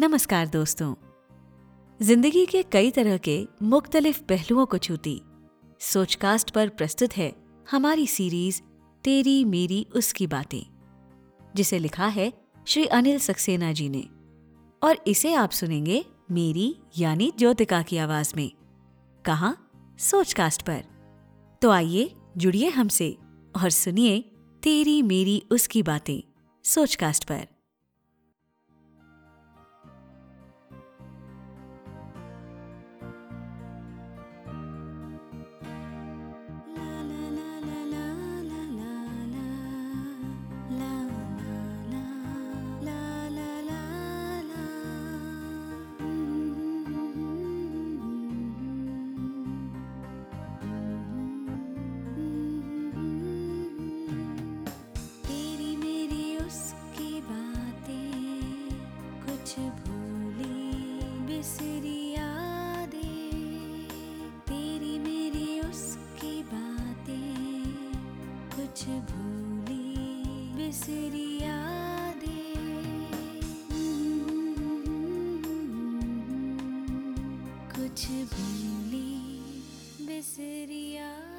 नमस्कार दोस्तों। ज़िंदगी के कई तरह के मुख्तलिफ़ पहलुओं को छूती, सोचकास्ट पर प्रस्तुत है हमारी सीरीज़ तेरी मेरी उसकी बातें, जिसे लिखा है श्री अनिल सक्सेना जी ने। और इसे आप सुनेंगे मेरी यानी ज्योतिका की आवाज़ में। कहा? सोचकास्ट पर। तो आइए जुड़िए हमसे और सुनिए तेरी मेरी उसकी बातें, सोचकास्ट पर। बिसरी यादें तेरी मेरी उसकी बातें कुछ भूली बिसरी यादें। कुछ भूली बिसरी यादें।